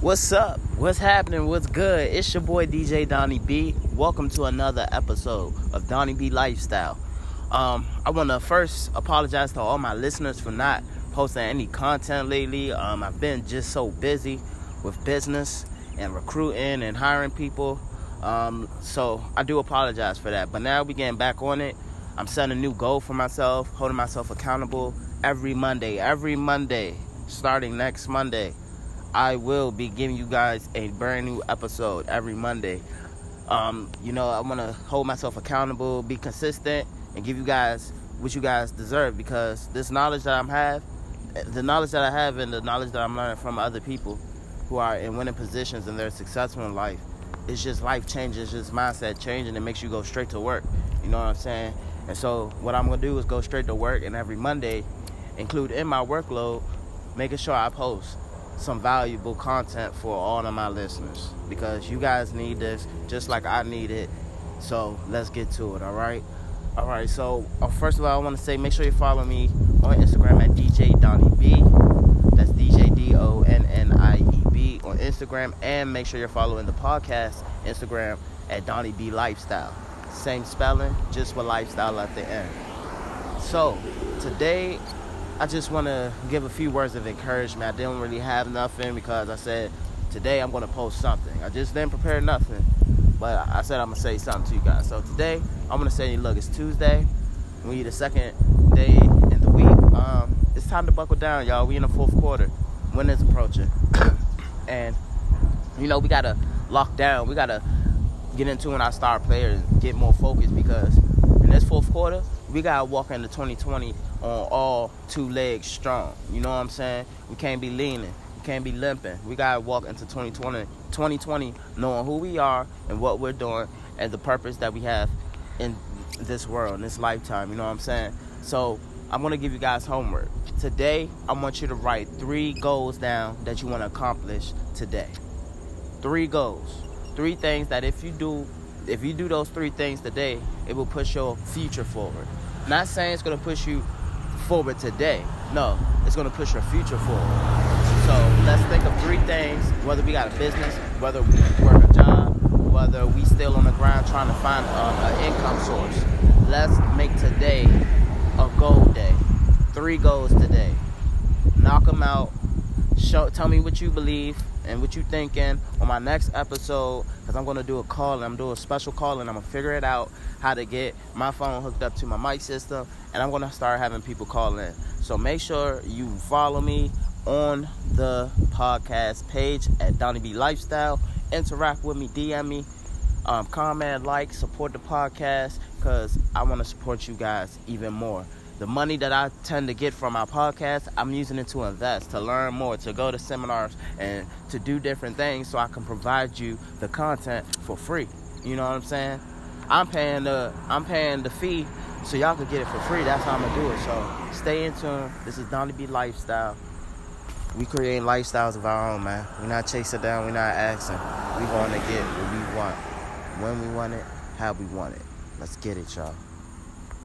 What's up? What's happening? What's good? It's your boy DJ Donnie B. Welcome to another episode of Donnie B Lifestyle. Um, I want to first apologize to all my listeners for not posting any content lately. Um, I've been just so busy with business and recruiting and hiring people. Um, so I do apologize for that. But now we getting back on it. I'm setting a new goal for myself, holding myself accountable every Monday. Every Monday, starting next Monday. I will be giving you guys a brand new episode every Monday. Um, you know, I want to hold myself accountable, be consistent, and give you guys what you guys deserve because this knowledge that I'm have, the knowledge that I have, and the knowledge that I'm learning from other people who are in winning positions and they're successful in life, it's just life changing, it's just mindset changing. It makes you go straight to work. You know what I'm saying? And so, what I'm gonna do is go straight to work, and every Monday, include in my workload, making sure I post some valuable content for all of my listeners because you guys need this just like I need it. So let's get to it, all right? All right, so uh, first of all, I want to say make sure you follow me on Instagram at DJ Donnie B. That's DJ D O N N I E B on Instagram, and make sure you're following the podcast Instagram at Donnie B Lifestyle. Same spelling, just with lifestyle at the end. So today I just want to give a few words of encouragement. I didn't really have nothing because I said today I'm going to post something. I just didn't prepare nothing, but I said I'm going to say something to you guys. So today I'm going to say, look, it's Tuesday. We need the second day in the week. Um, it's time to buckle down, y'all. We in the fourth quarter. Winter's approaching, and you know we gotta lock down. We gotta get into when our star players get more focused because in this fourth quarter we gotta walk into 2020 on uh, all two legs strong. You know what I'm saying? We can't be leaning. We can't be limping. We gotta walk into 2020, 2020 knowing who we are and what we're doing and the purpose that we have in this world, in this lifetime. You know what I'm saying? So I'm gonna give you guys homework. Today, I want you to write three goals down that you want to accomplish today. Three goals. Three things that if you do if you do those three things today, it will push your future forward. Not saying it's gonna push you forward today. No, it's going to push your future forward. So let's think of three things, whether we got a business, whether we work a job, whether we still on the ground trying to find uh, an income source. Let's make today a goal day. Three goals today. Knock them out. Show, tell me what you believe and what you thinking on my next episode because I'm going to do a call and I'm doing a special call and I'm going to figure it out how to get my phone hooked up to my mic system and I'm going to start having people call in. So make sure you follow me on the podcast page at Donnie B Lifestyle. Interact with me, DM me, um, comment, like, support the podcast because I want to support you guys even more the money that I tend to get from my podcast, I'm using it to invest, to learn more, to go to seminars, and to do different things so I can provide you the content for free. You know what I'm saying? I'm paying the I'm paying the fee so y'all can get it for free. That's how I'm gonna do it. So stay in tune. This is Donnie B Lifestyle. We creating lifestyles of our own, man. We're not chasing down. We're not asking. We going to get what we want, when we want it, how we want it. Let's get it, y'all.